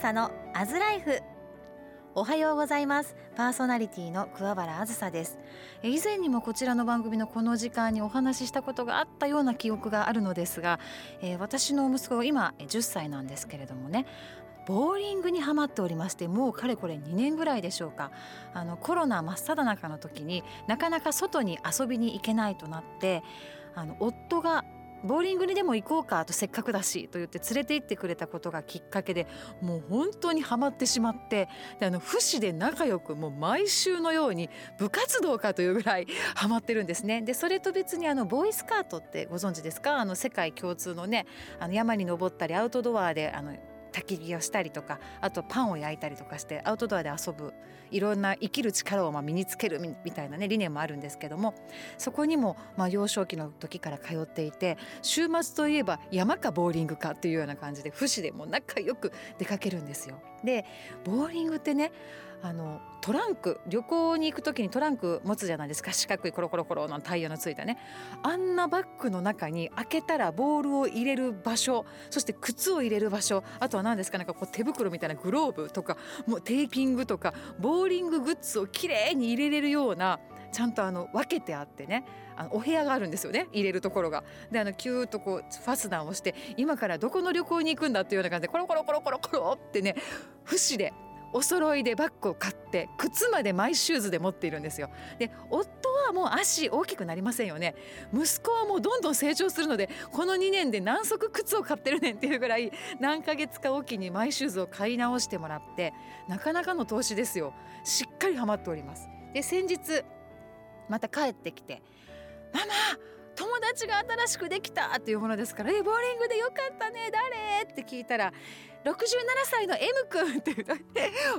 さのアズライフ。おはようございます。パーソナリティの桑原あずさです。以前にもこちらの番組のこの時間にお話ししたことがあったような記憶があるのですが、えー、私の息子今10歳なんですけれどもねボーリングにはまっておりましてもうかれこれ2年ぐらいでしょうか。あのコロナ真っ只中の時になかなか外に遊びに行けないとなってあの夫がボーリングにでも行こうかとせっかくだしと言って連れて行ってくれたことがきっかけでもう本当にハマってしまってであの不死で仲良くもう毎週のように部活動かというぐらいハマってるんですね。でそれと別にあのボーイスカートってご存知ですか？あの世界共通のねあの山に登ったりアウトドアであの焚き火をしたりとかあとパンを焼いたりとかしてアウトドアで遊ぶいろんな生きる力をま身につけるみたいなね理念もあるんですけどもそこにもま幼少期の時から通っていて週末といえば山かボーリングかっていうような感じで不死でも仲良く出かけるんですよ。でボーリングってねあのトランク旅行に行く時にトランク持つじゃないですか。四角いコロコロコロのタイヤのついたね。あんなバッグの中に開けたらボールを入れる場所そして靴を入れる場所あとは何ですかなんかこう手袋みたいなグローブとかもうテーピングとかボーリンググッズをきれいに入れれるようなちゃんとあの分けてあってね。あのお部屋があるんですよね入れるところが。であのキューッとこうファスナーをして今からどこの旅行に行くんだっていうような感じでコロコロコロコロコロってね不死でお揃いでバッグを買って靴までマイシューズで持っているんですよ。で夫はもう足大きくなりませんよね息子はもうどんどん成長するのでこの2年で何足靴を買ってるねんっていうぐらい何ヶ月かおきにマイシューズを買い直してもらってなかなかの投資ですよしっかりハマっております。で先日また帰ってきて「ママ友達が新しくできた!」っていうものですから「えボーリングでよかったね誰?」って聞いたら67歳の M 君って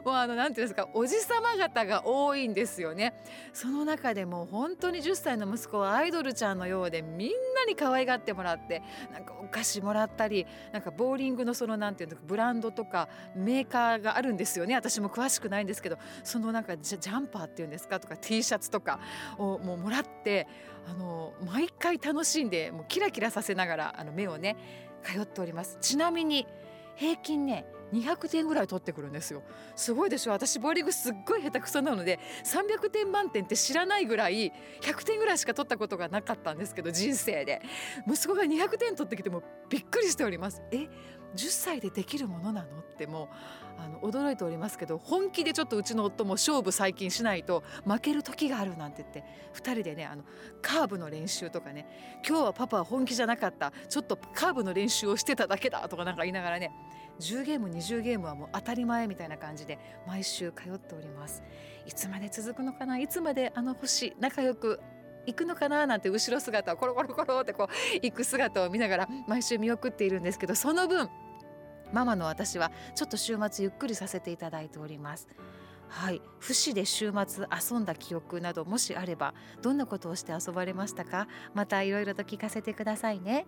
もうあのなんていうんですかおじさま方が多いんですよね。その中でも本当に10歳の息子はアイドルちゃんのようでみんなに可愛がってもらってなんかお菓子もらったりなんかボーリングのそのなんていうのブランドとかメーカーがあるんですよね。私も詳しくないんですけどそのなんかジャンパーっていうんですかとか T シャツとかをもうもらってあの毎回楽しんでもうキラキラさせながらあの目をね通っております。ちなみに平均ね200点ぐらい取ってくるんですよ。すごいでしょ？私ボーリングすっごい下手くそなので300点満点って知らないぐらい100点ぐらいしか取ったことがなかったんですけど人生で。息子が200点取ってきてもびっくりしております。え10歳でできるものなのってもうあの驚いておりますけど本気でちょっとうちの夫も勝負最近しないと負ける時があるなんて言って2人でねあのカーブの練習とかね今日はパパは本気じゃなかったちょっとカーブの練習をしてただけだとかなんか言いながらね10ゲーム20ゲームはもう当たり前みたいな感じで毎週通っております。いつまで続くのかないつまであの星仲良く行くのかななんて後ろ姿をコロコロコロってこう行く姿を見ながら毎週見送っているんですけどその分ママの私はちょっと週末ゆっくりさせていただいております。はい、不死で週末遊んだ記憶などもしあればどんなことをして遊ばれましたか？またいろいろと聞かせてくださいね。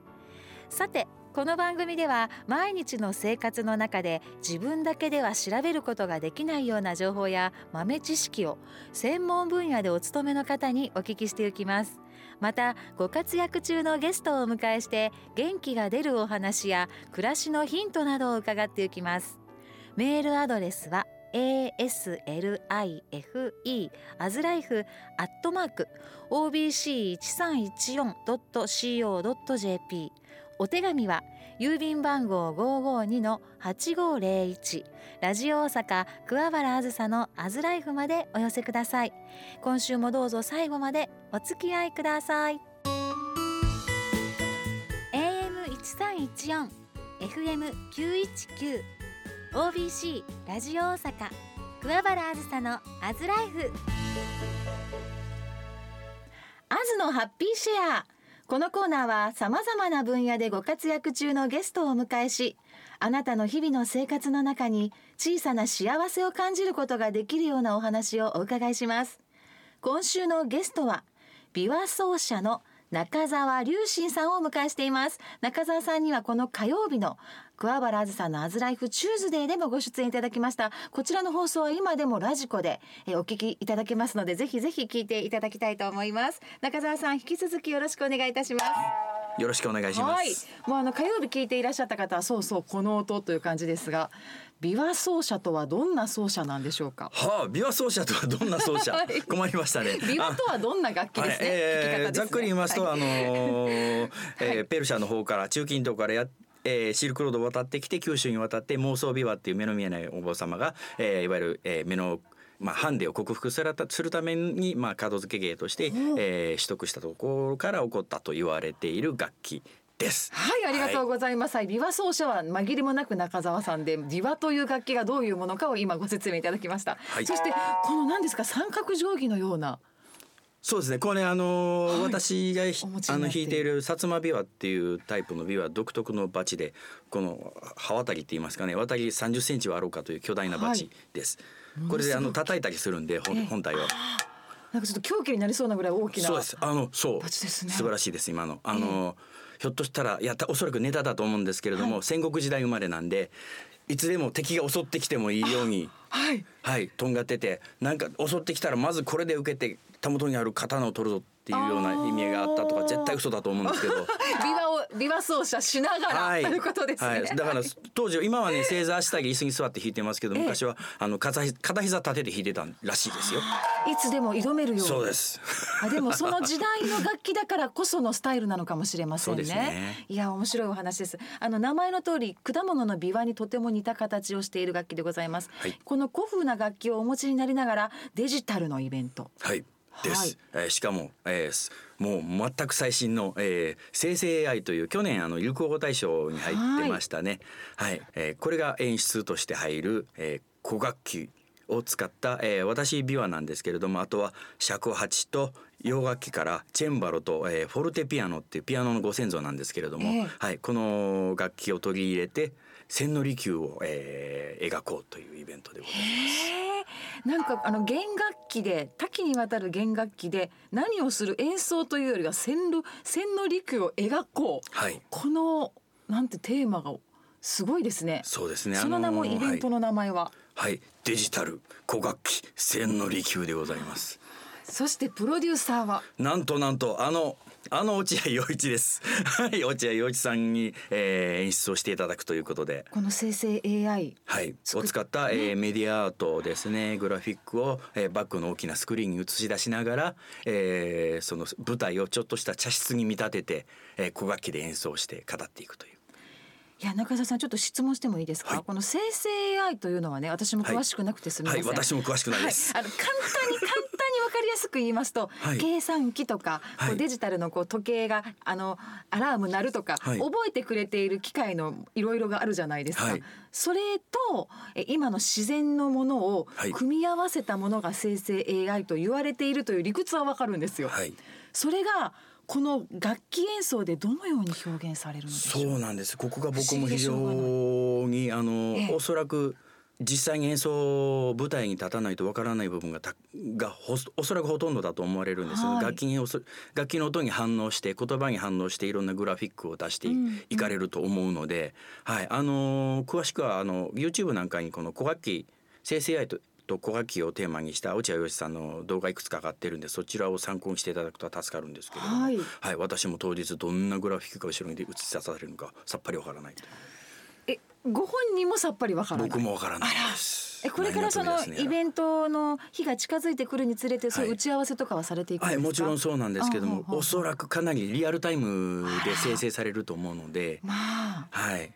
さてこの番組では毎日の生活の中で自分だけでは調べることができないような情報や豆知識を専門分野でお勤めの方にお聞きしていきます。またご活躍中のゲストをお迎えして元気が出るお話や暮らしのヒントなどを伺っていきます。メールアドレスは aslife アズライフアットマーク obc1314.co.jp お手紙は郵便番号552-8501ラジオ大阪桑原あずさのアズライフまでお寄せください。今週もどうぞ最後までお付き合いください。AM1314 FM919 OBC ラジオ大阪桑原あずさのアズライフ。アズのハッピーシェア。このコーナーは様々な分野でご活躍中のゲストをお迎えしあなたの日々の生活の中に小さな幸せを感じることができるようなお話をお伺いします。今週のゲストは琵琶奏者の中沢龍心さんをお迎えしています。中沢さんにはこの火曜日の桑原あずさんのアズライフチューズデーでもご出演いただきました。こちらの放送は今でもラジコでお聞きいただけますのでぜひぜひ聞いていただきたいと思います。中沢さん引き続きよろしくお願いいたします。よろしくお願いします。はい、もうあの火曜日聞いていらっしゃった方はそうそうこの音という感じですが琵琶奏者とはどんな奏者なんでしょうか？はあ、琵琶奏者とはどんな奏者、はい。困りましたね。琵琶とはどんな楽器ですね、はいえーざっくり言いますと、はい。あのー えーはい。ペルシャの方から中近東からやえーシルクロードを渡ってきて九州に渡って妄想琵琶っていう目の見えないお坊様が、えーいわゆる、えー目のまあ、ハンデを克服するたするために、まあ、門付け芸として、えー取得したところから起こったと言われている楽器です。はい、ありがとうございます。はい、琵琶奏者は紛れもなく中澤さんで、琵琶という楽器がどういうものかを今ご説明いただきました。はいそして、この何ですか、三角定規のような。そうですね。これあのーはい。私があの弾いている薩摩琵琶っていうタイプの琵琶独特のバチでこの刃渡りって言いますかね。渡り30センチはあろうかという巨大なバチです。これであの叩いたりするんで本本体を。なんかちょっと狂気になりそうなぐらい大きな。そうです。あのそう。ね。素晴らしいです今の。あの、ひょっとしたらいやたおそらくネタだと思うんですけれども、戦国時代生まれなんでいつでも敵が襲ってきてもいいように。はい。はい、とんがっててなんか襲ってきたらまずこれで受けて手元にある刀を取るぞっていうような意味合いがあったとか絶対嘘だと思うんですけど。琵琶奏者しながら、ということですね。はい、だから当時今はね正座下着椅子に座って弾いてますけどええ昔はあの片ひ片膝立てて弾いてたらしいですよ。いつでも挑めるように。そうです。あでもその時代の楽器だからこそのスタイルなのかもしれませんね。ねいや面白いお話です。あの名前の通り果物の琵琶にとても似た形をしている楽器でございます。はいこの古風な楽器をお持ちになりながらデジタルのイベント。はい。です、はいえーしかも、えーすもう全く最新の、えー生成 AI という去年あの流行語大賞に入ってましたね。はい、えーこれが演出として入る、えー古楽器を使った、えー私琵琶なんですけれどもあとは尺八と洋楽器からチェンバロと、えーフォルテピアノっていうピアノのご先祖なんですけれども、ええはい、この楽器を取り入れて千利休を、えー描こうというイベントでございます。へえ。なんかあの弦楽器で多岐にわたる弦楽器で何をする演奏というよりは線路線の陸を描こう。はいこのなんてテーマがすごいですね。そうですねその名もイベントの名前は。はい、デジタル古楽器千利休でございます。そしてプロデューサーはなんとなんとあのあの落合陽一です。はい、落合陽一さんに、えー演出をしていただくということで。この生成 AI はい、を使った、えーメディアアートですね。グラフィックを、えーバックの大きなスクリーンに映し出しながら、えーその舞台をちょっとした茶室に見立てて、えー古楽器で演奏して語っていくという。いや中澤さんちょっと質問してもいいですか、はい。この生成 AI というのはね私も詳しくなくてすみません、はい私も詳しくないです。はい、あの簡単に簡単にわかりやすく言いますと、はい。計算機とか、こはい。うデジタルのこう時計があのアラーム鳴るとか、はい。覚えてくれている機械のいろいろがあるじゃないですか、はい。それとえ今の自然のものをはい。組み合わせたものが生成 AI と言われているという理屈はわかるんですよ、はい。それがこの楽器演奏でどのように表現されるそうなんです。ここが僕も非常にあの、ええ。おそらく実際に演奏舞台に立たないとわからない部分がたがほおそらくほとんどだと思われるんです、はい。楽器に楽器の音に反応して言葉に反応していろんなグラフィックを出してい,、うんうん。かれると思うので、はい。あのー詳しくはあの YouTube なんかにこの古楽器生成 AI とと古楽器をテーマにした落合陽一さんの動画いくつか上がってるんでそちらを参考にしていただくと助かるんですけれども、はい。はい、私も当日どんなグラフィックが後ろに映し出されるのかさっぱりわからないえご本人もさっぱりわからない。僕もわからないです。えこれからそのイベンントの日が近づいてくるにつれてそういうはい。打ち合わせとかはされていくんですか、はいもちろんそうなんですけどもおそらくかなりリアルタイムで生成されると思うので。まあ。はい。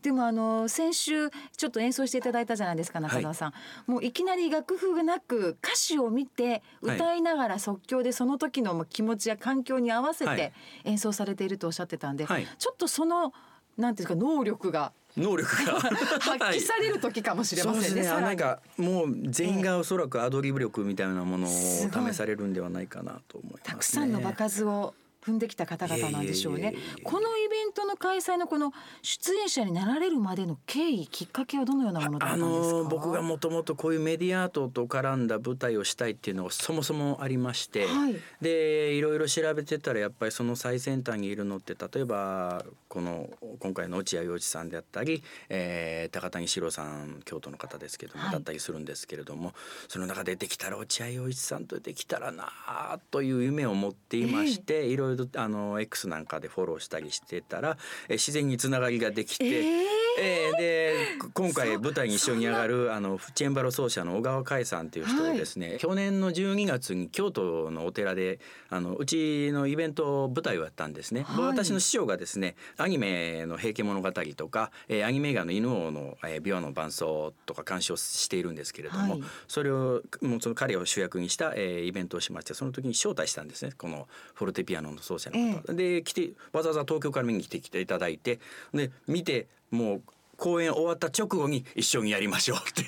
でもあの先週ちょっと演奏していただいたじゃないですか中澤さん、もういきなり楽譜がなく歌詞を見てはい。歌いながら即興でその時の気持ちや環境に合わせてはい。演奏されているとおっしゃってたんで、はい。ちょっとそのなんていうか能力が。能力が。発揮される時かもしれませんね。そうですね。なんかもう全員がおそらくアドリブ力みたいなものを試されるんではないかなと思います、ね、たくさんの場数を踏んできた方々なんでしょうね。このイベントの開催のこの出演者になられるまでの経緯きっかけはどのようなものだったあんですか？の僕がもともとこういうメディアアートと絡んだ舞台をしたいっていうのがそもそもありまして、はいでいろいろ調べてたらやっぱりその最先端にいるのって例えばこの今回の落合陽一さんであったり、えー高谷史郎さん京都の方ですけども、はいだったりするんですけれどもその中でできたら落合陽一さんとできたらなあという夢を持っていまして、いろいあの X なんかでフォローしたりしてたら、え自然につながりができて、ええーで今回舞台に一緒に上がるあのチェンバロ奏者の小川海さんっていう人でですね、去年の12月に京都のお寺であのうちのイベント舞台をやったんですね、はい。私の師匠がですねアニメの「平家物語」とか、えーアニメ映画の「犬王の、えー、琵琶の伴奏」とか監視をしているんですけれども、はい。それをもうその彼を主役にした、えーイベントをしましてその時に招待したんですね。このフォルテピアノの奏者の方、で来てわざわざ東京から見に来ていただいてで見てもう公演終わった直後に一緒にやりましょう。ってい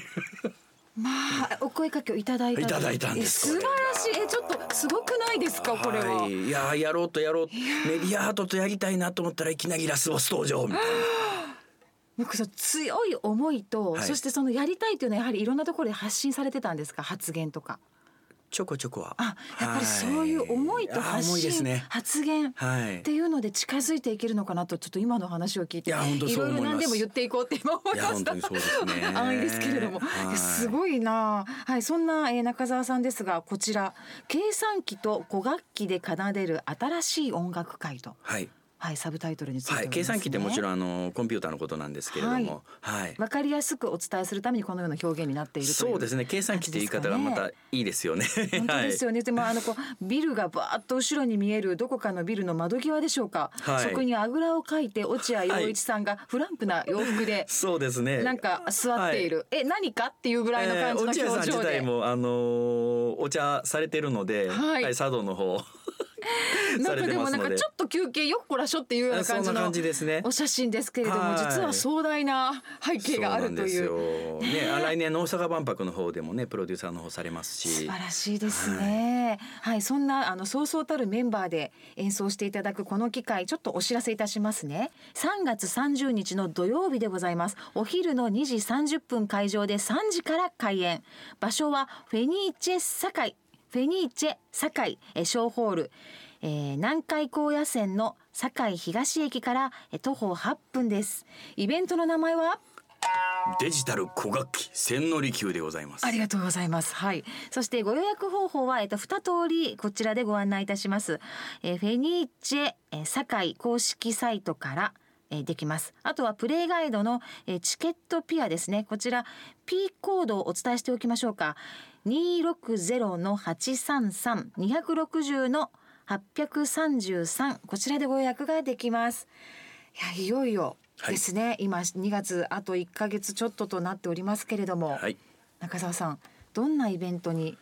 う。まあお声かけをいただいたいただいたんですえ素晴らしい。えちょっとすごくないですかこれは、い、いややろうとやろう。メディアアートとやりたいなと思ったらいきなりラスボス登場みたいな。なんかそう強い思いと、はいそしてそのやりたいというのはやはりいろんなところで発信されてたんですか発言とかちょこちょこは。あやっぱりそういう思いとは発あ思いね。発言はい。っていうので近づいていけるのかなとちょっと今の話を聞いていろいろ何でも言っていこうって今思いましたそうですね。安易ですけれども、はい。すごいな。はいそんな、えー中澤さんですがこちら計算機と古楽器で奏でる新しい音楽会と。はいはいサブタイトルについておはい計算機ってもちろんあのコンピューターのことなんですけれども、はい。わかりやすくお伝えするためにこのような表現になっているというそうですね。計算機って言い方がまたいいですよね。本当ですよね、でもあのこうビルがバーッと後ろに見えるどこかのビルの窓際でしょうか、はい。そこにあぐらをかいて落合陽一さんがフランクな洋服で そうですね。なんか座っている、え何かっていうぐらいの感じの表えー落合さん情で、自体もあのーお茶されてるので、はい茶道の方 なんかでもなんかちょ。っと休憩よっこらしょっていうような感じのお写真ですけれども、はい実は壮大な背景があるという。ね、あ来年の大阪万博の方でもね、プロデューサーの方されます素し。晴らしいですね。はい、そんなあのそうそうたるメンバーで演奏していただくこの機会、ちょっとお知らせいたしますね。3月30日の土曜日でございます。お昼の2時30分会場で3時から開演。場所はフェニーチェ堺、フェニーチェ堺え小ホール。えー南海高野線の堺東駅からえ徒歩8分です。イベントの名前は？デジタル古楽器千利休でございます。ありがとうございます。はい。そしてご予約方法はえっと二通りこちらでご案内いたします。えーフェニーチェえー堺公式サイトから。えーできますあとはプレイガイドのえーチケットピアですねこちら P コードをお伝えしておきましょうか260の833 260の833こちらでご予約ができます。いやいよいよですね、今2月あと1ヶ月ちょっととなっておりますけれども、はい。中澤さんどんなイベントに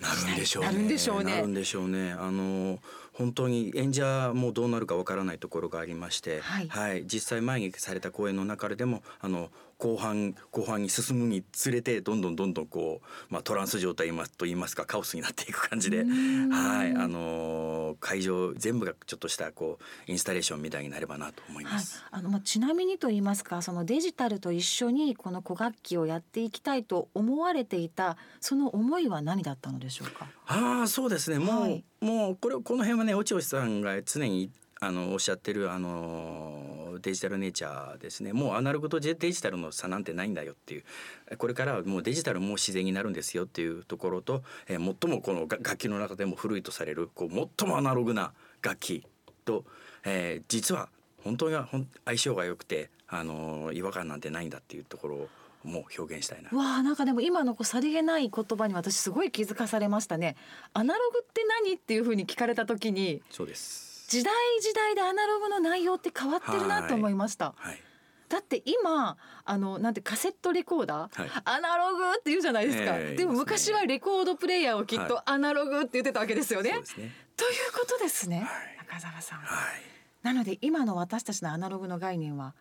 なるんでしょうね。なるんでしょうね。なるんでしょうね。あの本当に演者もどうなるかわからないところがありまして、はい。実際前にされた公演の中でもあの後半後半に進むにつれてどんどんどんどんこうまあトランス状態と言いますかカオスになっていく感じで、はいあの会場全部がちょっとしたこうインスタレーションみたいになればなと思いまはいす。、あのまあちなみにと言いますかそのデジタルと一緒にこの古楽器をやっていきたいと思われていたその思いは何だったのでしょうか？ああそうですねもう、はいもうこれこの辺はね落合さんが常にあのおっしゃってるあのデジタルネイチャーですねもうアナログとデジタルの差なんてないんだよっていうこれからはもうデジタルも自然になるんですよっていうところと、えー最もこのが楽器の中でも古いとされるこう最もアナログな楽器と、えー実は本当にほん相性が良くて、あの違和感なんてないんだっていうところをもう表現したいな。わあなんかでも今のこうさりげない言葉に私すごい気づかされましたね。アナログって何？っていうふうに聞かれた時にそうです。時代時代でアナログの内容って変わってるなと思いました。はい。だって今あのなんてカセットレコーダー、はいアナログって言うじゃないですか、ええでも昔はレコードプレイヤーをきっとはアナログって言ってたわけですよね。そうですね。ということですね、はい中澤さん。はい。なので今の私たちのアナログの概念は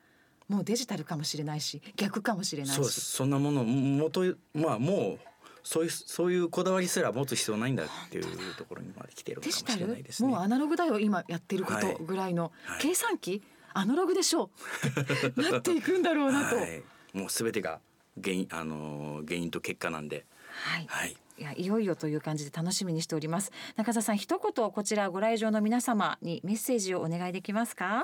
もうデジタルかもしれないし逆かもしれないし。そんなものもとまあもうそういうそういうこだわりすら持つ必要ないんだっていうところにまで来ているのかもしれないですね。もうアナログだよ今やってるこはいとぐらいの、はい。計算機？アナログでしょう。なっていくんだろうなと。はい、もうすべてが原因あのー原因と結果なんで、はい。はい。いやいよいよという感じで楽しみにしております。中澤さん一言こちらご来場の皆様にメッセージをお願いできますか？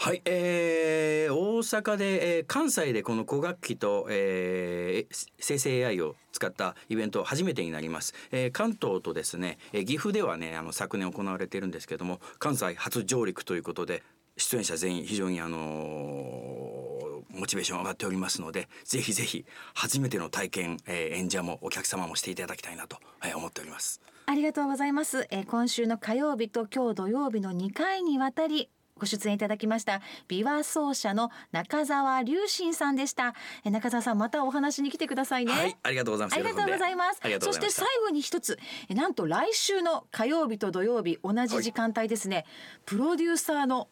はい、えー、大阪で、えー、関西でこの古楽器と、えー、生成 AI を使ったイベント初めてになります、えー、関東とですね、えー、岐阜ではねあの昨年行われているんですけども関西初上陸ということで出演者全員非常にあのー、モチベーション上がっておりますのでぜひぜひ初めての体験、えー、演者もお客様もしていただきたいなと、えー、思っております。ありがとうございます、えー、今週の火曜日と今日土曜日の2回にわたりご出演いただきました琵琶奏者の中澤隆信さんでした。え中澤さんまたお話に来てくださいね、はい、ありがとうございます。ありがとうございます。そして最後に一つ。えなんと来週の火曜日と土曜日同じ時間帯ですね、はい、プロデューサーの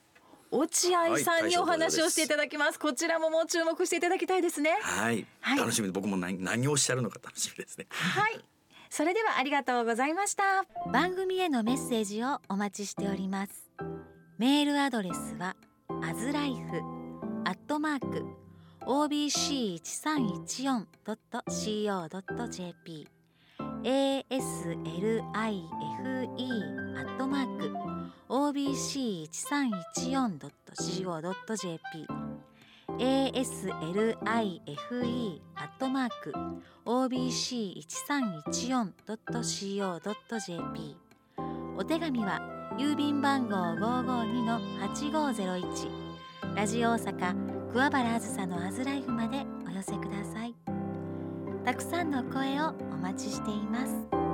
落合さんにお話をしていただきます、はい、こちらももう注目していただきたいですね。はい、はい、楽しみ僕も何何をおっしゃるのか楽しみですね。はい。それではありがとうございました。番組へのメッセージをお待ちしておりますメールアドレスはアズライフアットマーク obc1314.co.jp aslife アットマーク obc1314.co.jp aslife アットマーク obc1314.co.jp お手紙は郵便番号552-8501ラジオ大阪桑原あずさのアズライフまでお寄せください。たくさんの声をお待ちしています。